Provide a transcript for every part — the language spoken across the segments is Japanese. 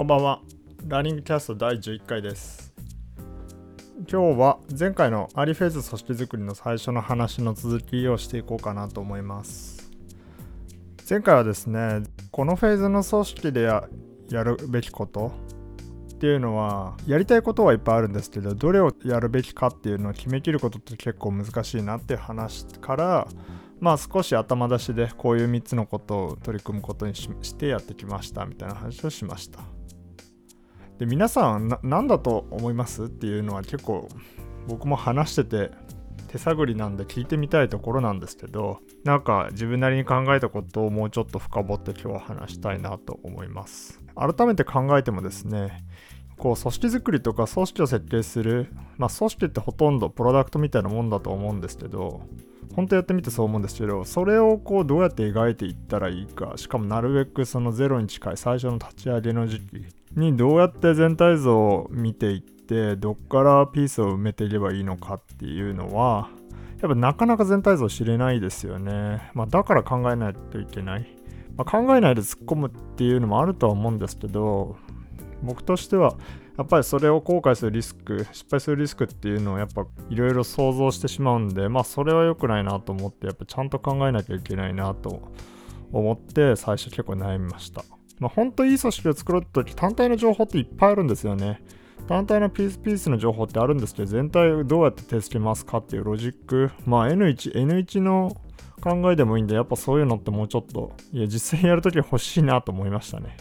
こんばんは。ラーニングキャスト第11回です。今日は前回のアリフェーズ組織づくりの最初の話の続きをしていこうかなと思います。前回はですね、このフェーズの組織でやるべきことっていうのは、やりたいことはいっぱいあるんですけど、どれをやるべきかっていうのを決めきることって結構難しいなっていう話から、まあ少し頭出しでこういう3つのことを取り組むことにししてやってきましたみたいな話をしました。で皆さん何だと思います？っていうのは結構僕も話してて手探りなんで聞いてみたいところなんですけどなんか自分なりに考えたことをもうちょっと深掘って今日は話したいなと思います。改めて考えてもですねこう組織づくりとか組織を設計するまあ組織ってほとんどプロダクトみたいなもんだと思うんですけど本当やってみてそう思うんですけどそれをこうどうやって描いていったらいいかしかもなるべくそのゼロに近い最初の立ち上げの時期にどうやって全体像を見ていってどっからピースを埋めていけばいいのかっていうのはやっぱなかなか全体像知れないですよね、まあ、だから考えないといけない、まあ、考えないで突っ込むっていうのもあるとは思うんですけど僕としてはやっぱりそれを後悔するリスク失敗するリスクっていうのをやっぱいろいろ想像してしまうんでまあそれは良くないなと思ってやっぱちゃんと考えなきゃいけないなと思って最初結構悩みました。まあ本当いい組織を作ろうとき単体の情報っていっぱいあるんですよね。単体のピースピースの情報ってあるんですけど全体をどうやって手付けますかっていうロジック。まあ N1、N1 の考えでもいいんでやっぱそういうのってもうちょっといや実際やるとき欲しいなと思いましたね。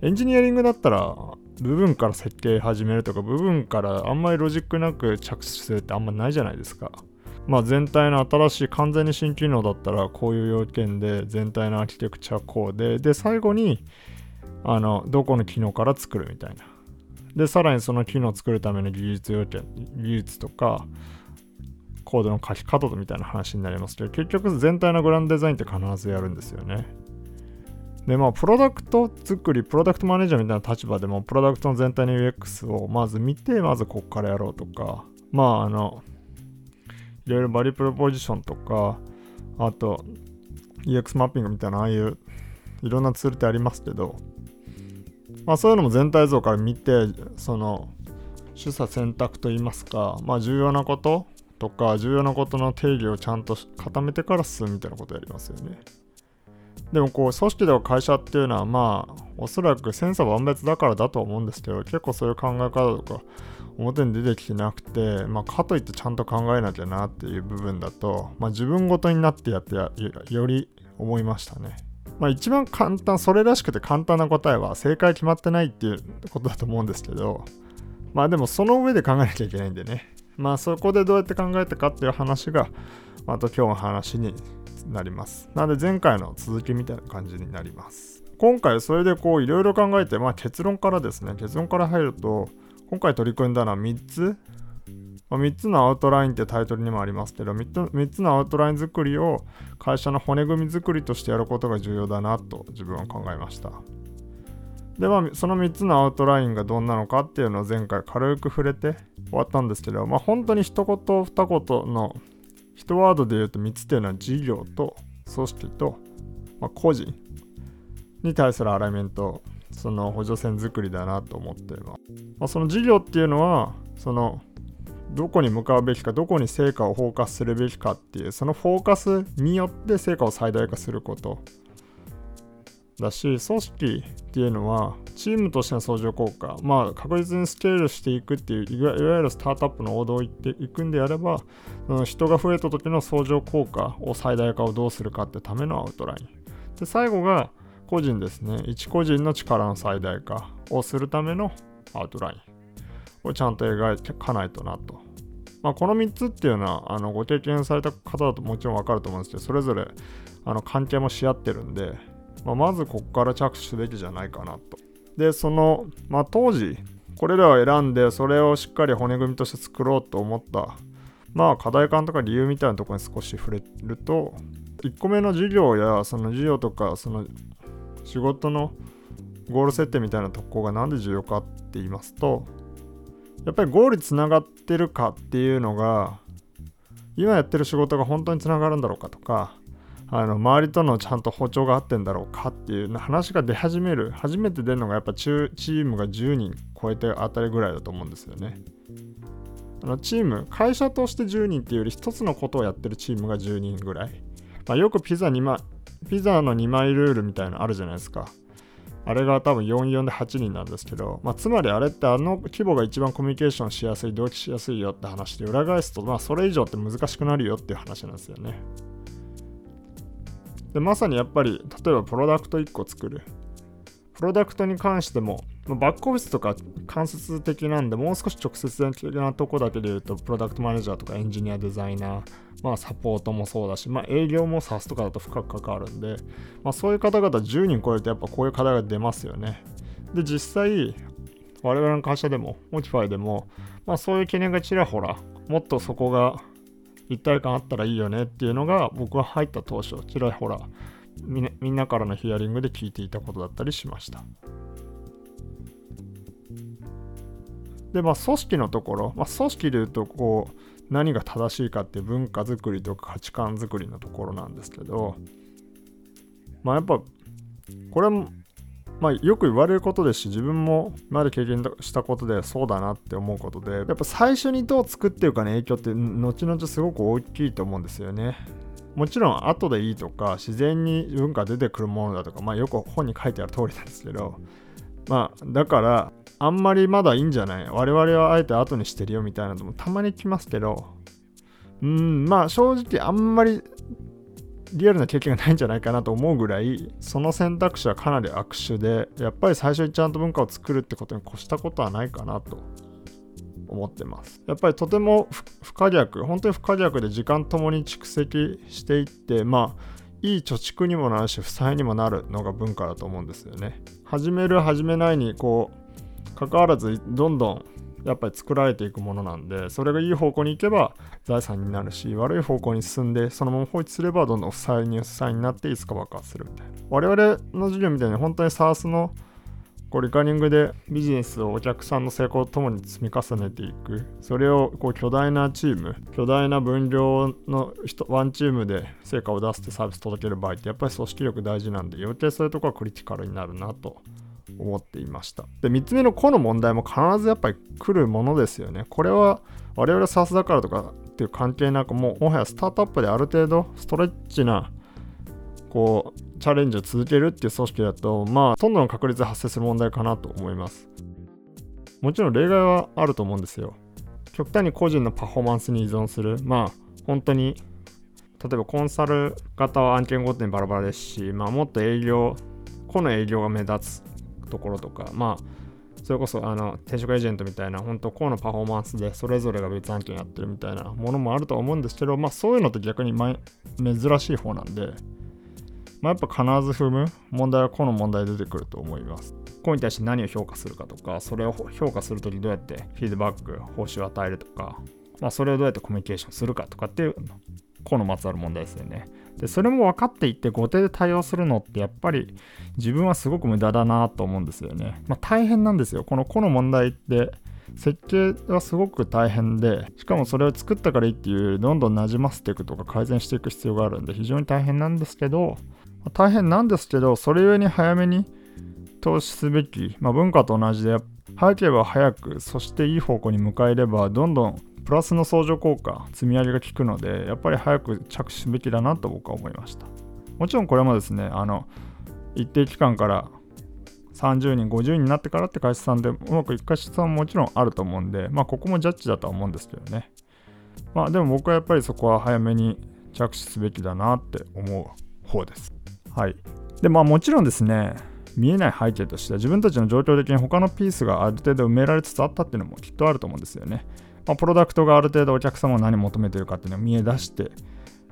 エンジニアリングだったら部分から設計始めるとか部分からあんまりロジックなく着手するってあんまないじゃないですか。まあ全体の新しい完全に新機能だったらこういう要件で全体のアーキテクチャこうでで最後にあのどこの機能から作るみたいな。でさらにその機能を作るための技術要件技術とかコードの書き方みたいな話になりますけど結局全体のグランドデザインって必ずやるんですよね。でまあ、プロダクト作り、プロダクトマネージャーみたいな立場でも、プロダクトの全体の UX をまず見て、まずここからやろうとか、まあ、あの、いろいろバリプロポジションとか、あと、EX マッピングみたいな、ああいういろんなツールってありますけど、まあ、そういうのも全体像から見て、その、取捨選択といいますか、まあ、重要なこととか、重要なことの定義をちゃんと固めてから進むみたいなことやりますよね。でもこう組織では会社っていうのはまあおそらく千差万別だからだと思うんですけど結構そういう考え方とか表に出てきてなくてまあかといってちゃんと考えなきゃなっていう部分だとまあ自分ごとになってやってより思いましたね。まあ一番簡単それらしくて簡単な答えは正解決まってないっていうことだと思うんですけどまあでもその上で考えなきゃいけないんでねまあそこでどうやって考えたかっていう話がまた今日の話になります。なので前回の続きみたいな感じになります。今回それでこういろいろ考えて、まあ結論からですね、結論から入ると、今回取り組んだのは3つ、まあ、3つのアウトラインってタイトルにもありますけど3つ、3つのアウトライン作りを会社の骨組み作りとしてやることが重要だなと自分は考えました。で、まあその3つのアウトラインがどんなのかっていうのを前回軽く触れて終わったんですけど、まあ本当に一言二言の一ワードで言うと3つっていうのは事業と組織と、まあ、個人に対するアライメントその補助線作りだなと思ってまあ、その事業っていうのはそのどこに向かうべきかどこに成果をフォーカスするべきかっていうそのフォーカスによって成果を最大化すること。だし組織っていうのはチームとしての相乗効果まあ確実にスケールしていくっていういわゆるスタートアップの王道を行っていくんであれば人が増えた時の相乗効果を最大化をどうするかってためのアウトライン。で最後が個人ですね。一個人の力の最大化をするためのアウトライン。をちゃんと描かないとなと。まあ、この3つっていうのはあのご経験された方だともちろん分かると思うんですけどそれぞれあの関係もし合ってるんでまあ、まずここから着手すべきじゃないかなと。で、その、まあ、当時、これらを選んで、それをしっかり骨組みとして作ろうと思った、まあ、課題感とか理由みたいなところに少し触れると、1個目の授業や、その授業とか、その仕事のゴール設定みたいなとこがなんで重要かって言いますと、やっぱりゴールにつながってるかっていうのが、今やってる仕事が本当につながるんだろうかとか、あの周りとのちゃんと歩調が合ってんだろうかっていう話が出始める初めて出るのがやっぱチームが10人超えてあたりぐらいだと思うんですよね。あのチーム会社として10人っていうより1つのことをやってるチームが10人ぐらい、まあ、よくピザ2枚ピザの2枚ルールみたいなのあるじゃないですか。あれが多分44で8人なんですけど、まあ、つまりあれってあの規模が一番コミュニケーションしやすい、同期しやすいよって話で裏返すと、まあ、それ以上って難しくなるよっていう話なんですよね。で、まさにやっぱり、例えばプロダクト1個作る。プロダクトに関しても、バックオフィスとか間接的なんで、もう少し直接的なとこだけで言うと、プロダクトマネージャーとかエンジニア、デザイナー、まあ、サポートもそうだし、まあ、営業も SARS とかだと深く関わるんで、まあ、そういう方々10人超えるとやっぱこういう課題が出ますよね。で、実際、我々の会社でも、Motify でも、まあ、そういう懸念がちらほら、もっとそこが一体感あったらいいよねっていうのが、僕は入った当初、ちらほらみ、んなからのヒアリングで聞いていたことだったりしました。で、まあ、組織のところ、まあ、組織で言うと、こう、何が正しいかって文化づくりとか価値観づくりのところなんですけどまあやっぱこれもまあよく言われることですし自分も今まで経験したことでそうだなって思うことでやっぱ最初にどう作っていくかの影響って後々すごく大きいと思うんですよね。もちろん後でいいとか自然に文化出てくるものだとかまあよく本に書いてある通りなんですけどまあだからあんまりまだいいんじゃない我々はあえて後にしてるよみたいなのもたまに来ますけど、うん、まあ正直あんまりリアルな経験がないんじゃないかなと思うぐらい、その選択肢はかなり悪手で、やっぱり最初にちゃんと文化を作るってことに越したことはないかなと思ってます。やっぱりとても不可逆、本当に不可逆で時間ともに蓄積していって、まあ、いい貯蓄にもなるし、負債にもなるのが文化だと思うんですよね。始める、始めないに、こう、関わらずどんどんやっぱり作られていくものなんでそれがいい方向に行けば財産になるし悪い方向に進んでそのまま放置すればどんどん負債に負債になっていつか爆発するみたいな。我々の授業みたいに本当に SARS のこうリカニングでビジネスをお客さんの成功とともに積み重ねていく。それをこう巨大なチーム巨大な分量の人ワンチームで成果を出してサービス届ける場合ってやっぱり組織力大事なんで余計そういうところはクリティカルになるなと。思っていました。で、3つ目の個の問題も必ずやっぱり来るものですよね。これは我々 SARS だからとかっていう関係なく、もうもはやスタートアップである程度ストレッチなこうチャレンジを続けるっていう組織だと、まあ、ほとんどの確率で発生する問題かなと思います。もちろん例外はあると思うんですよ。極端に個人のパフォーマンスに依存する。まあ、本当に、例えばコンサル型は案件ごとにバラバラですし、まあ、もっと営業、個の営業が目立つところとか、まあ、それこそあの転職エージェントみたいな、本当、こうのパフォーマンスでそれぞれが別案件やってるみたいなものもあるとは思うんですけど、まあ、そういうのって逆に珍しい方なんで、まあ、やっぱ必ず踏む問題はこの問題出てくると思います。こうに対して何を評価するかとか、それを評価するときどうやってフィードバック、報酬を与えるとか、まあ、それをどうやってコミュニケーションするかとかっていう、このまつわる問題ですよね。で、それも分かっていって後手で対応するのってやっぱり自分はすごく無駄だなと思うんですよね。まあ大変なんですよ。この個の問題って設計はすごく大変で、しかもそれを作ったからいいっていう、どんどんなじませていくとか改善していく必要があるんで、非常に大変なんですけど、大変なんですけど、それゆえに早めに投資すべき、まあ、文化と同じで、早ければ早く、そしていい方向に向かえれば、どんどんプラスの相乗効果、積み上げが効くので、やっぱり早く着手すべきだなと僕は思いました。もちろんこれもですね、あの、一定期間から30人、50人になってからって会社さんでうまくいく会社さんももちろんあると思うんで、まあここもジャッジだとは思うんですけどね。まあでも僕はやっぱりそこは早めに着手すべきだなって思う方です。はい。で、まあもちろんですね、見えない背景としては自分たちの状況的に他のピースがある程度埋められつつあったっていうのもきっとあると思うんですよね。まあ、プロダクトがある程度お客様が何求めてるかっていうのが見え出して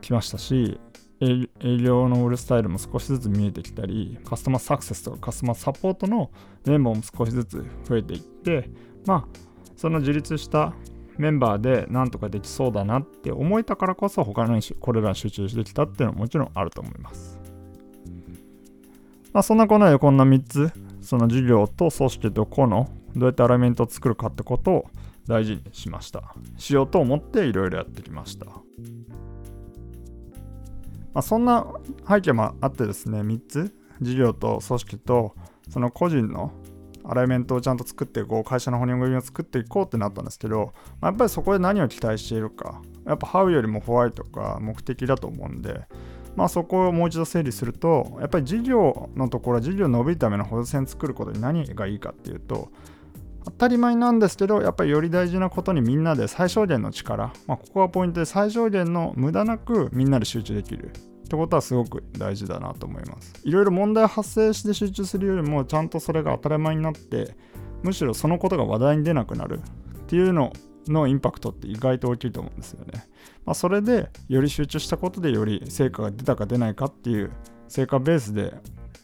きましたし、営業の売るスタイルも少しずつ見えてきたり、カスタマーサクセスとかカスタマーサポートのメンバーも少しずつ増えていって、まあ、その自立したメンバーでなんとかできそうだなって思えたからこそ他のこれらに集中してきたっていうのはもちろんあると思います。まあ、そんなこのでこんな3つ、その授業と組織と個のどうやってアライメントを作るかってことを大事にしました。しようと思っていろいろやってきました。まあ、そんな背景もあってですね、3つ、事業と組織と、その個人のアライメントをちゃんと作っていこう、会社の骨組みを作っていこうってなったんですけど、まあ、やっぱりそこで何を期待しているか、やっぱハウよりもホワイトが目的だと思うんで、まあ、そこをもう一度整理すると、やっぱり事業のところは、事業伸びるための補助線作ることに何がいいかっていうと、当たり前なんですけど、やっぱりより大事なことにみんなで最小限の力、まあ、ここがポイントで最小限の無駄なくみんなで集中できる。ってことはすごく大事だなと思います。いろいろ問題発生して集中するよりもちゃんとそれが当たり前になってむしろそのことが話題に出なくなるっていうののインパクトって意外と大きいと思うんですよね。まあ、それでより集中したことでより成果が出たか出ないかっていう成果ベースで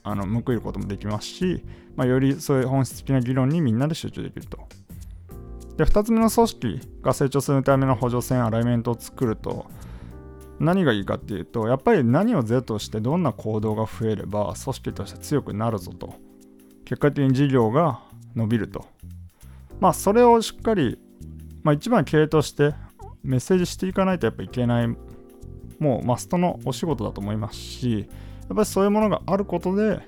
あの報いることもできますし、まあ、よりそういう本質的な議論にみんなで集中できると。で、2つ目の組織が成長するための補助線、アライメントを作ると、何がいいかっていうと、やっぱり何を是としてどんな行動が増えれば組織として強くなるぞと。結果的に事業が伸びると。まあ、それをしっかり、まあ、一番経営としてメッセージしていかないとやっぱいけない、もうマストのお仕事だと思いますし、っぱりそういうものがあることで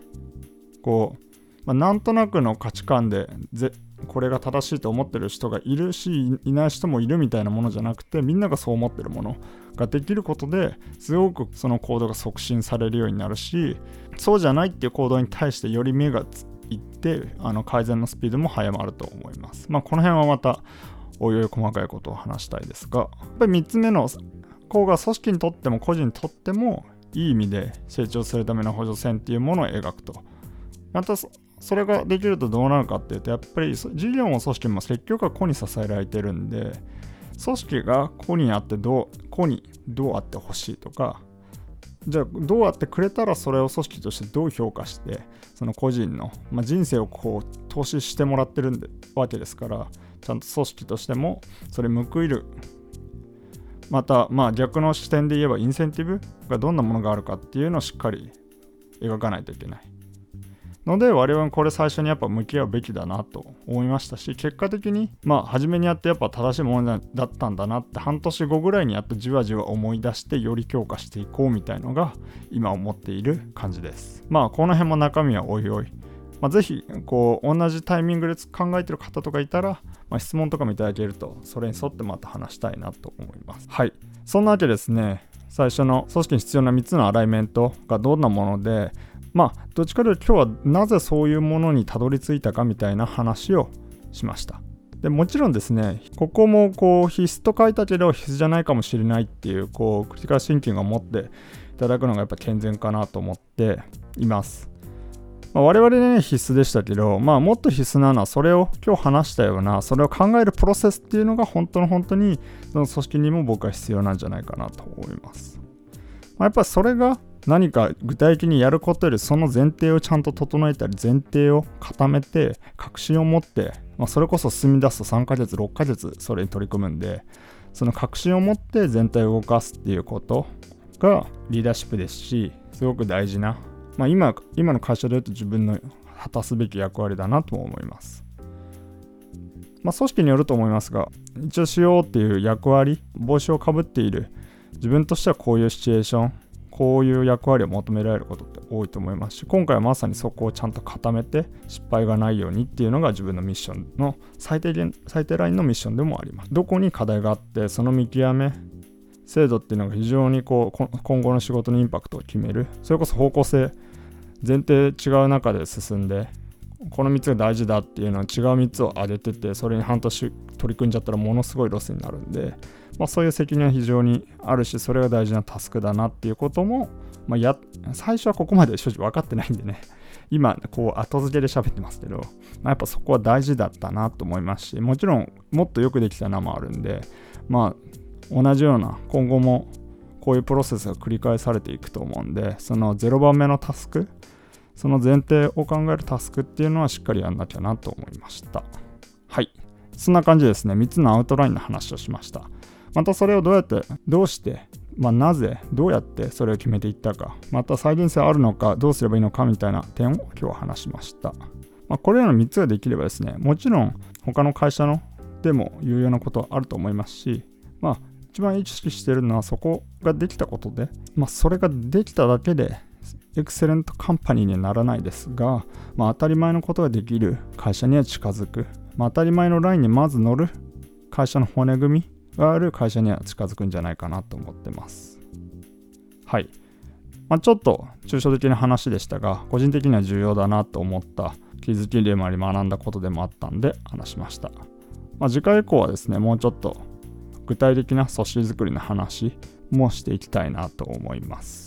こう、まあ、なんとなくの価値観でぜこれが正しいと思ってる人がいるしいない人もいるみたいなものじゃなくてみんながそう思ってるものができることですごくその行動が促進されるようになるしそうじゃないっていう行動に対してより目がいってあの改善のスピードも早まると思います。まあ、この辺はまたおいおい細かいことを話したいですがやっぱり3つ目の方が組織にとっても個人にとってもいい意味で成長するための補助線っていうものを描くと。またそれができるとどうなるかっていうと、やっぱり事業も組織も積極が個に支えられてるんで、組織が個にあってどう、個にどうあってほしいとか、じゃあどうあってくれたらそれを組織としてどう評価して、その個人の、まあ、人生をこう投資してもらってるんでわけですから、ちゃんと組織としてもそれ報いるまた、まあ、逆の視点で言えばインセンティブがどんなものがあるかっていうのをしっかり描かないといけない。ので我々これ最初にやっぱ向き合うべきだなと思いましたし結果的にまあ初めにやってやっぱ正しいものだったんだなって半年後ぐらいにやっとじわじわ思い出してより強化していこうみたいのが今思っている感じですまあこの辺も中身はおいおいまあ、ぜひこう同じタイミングで考えてる方とかいたら、まあ、質問とかもいただけるとそれに沿ってまた話したいなと思います。はい。そんなわけですね、最初の組織に必要な3つのアライメントがどんなもので、まあ、どっちかというと今日はなぜそういうものにたどり着いたかみたいな話をしました。でもちろんですね、ここもこう必須と書いたけど必須じゃないかもしれないっていうこうクリティカルシンキングを持っていただくのがやっぱ健全かなと思っています。まあ、我々ね、必須でしたけど、まあ、もっと必須なのは、それを今日話したような、それを考えるプロセスっていうのが、本当の本当に、その組織にも僕は必要なんじゃないかなと思います。まあ、やっぱりそれが何か具体的にやることより、その前提をちゃんと整えたり、前提を固めて、確信を持って、まあ、それこそ進み出すと3ヶ月、6ヶ月、それに取り組むんで、その確信を持って全体を動かすっていうことがリーダーシップですし、すごく大事なまあ、今今の会社で言うと自分の果たすべき役割だなと思います。まあ、組織によると思いますが、一応しようっていう役割、帽子をかぶっている自分としてはこういうシチュエーション、こういう役割を求められることって多いと思いますし、今回はまさにそこをちゃんと固めて失敗がないようにっていうのが自分のミッションの最低限、最低ラインのミッションでもあります。どこに課題があって、その見極め、制度っていうのが非常にこう今後の仕事のインパクトを決めるそれこそ方向性前提違う中で進んでこの3つが大事だっていうのは違う3つを挙げててそれに半年取り組んじゃったらものすごいロスになるんで、まあ、そういう責任は非常にあるしそれが大事なタスクだなっていうことも、まあ、や最初はここまで正直分かってないんでね。今こう後付けで喋ってますけど、まあ、やっぱそこは大事だったなと思いますしもちろんもっとよくできたなもあるんでまあ同じような今後もこういうプロセスが繰り返されていくと思うんでその0番目のタスクその前提を考えるタスクっていうのはしっかりやんなきゃなと思いました。はい。そんな感じですね3つのアウトラインの話をしました。またそれをどうやってどうしてまあ、なぜどうやってそれを決めていったかまた再現性あるのかどうすればいいのかみたいな点を今日は話しました、まあ、これらの3つができればですねもちろん他の会社のでも有用なことはあると思いますしまあ一番意識してるのはそこができたことで、まあ、それができただけでエクセレントカンパニーにはならないですが、まあ、当たり前のことができる会社には近づく、まあ、当たり前のラインにまず乗る会社の骨組みがある会社には近づくんじゃないかなと思ってます。はい。まあ、ちょっと抽象的な話でしたが、個人的には重要だなと思った気づきでもあり学んだことでもあったんで話しました。まあ、次回以降はですね、もうちょっと具体的な組織づくりの話もしていきたいなと思います。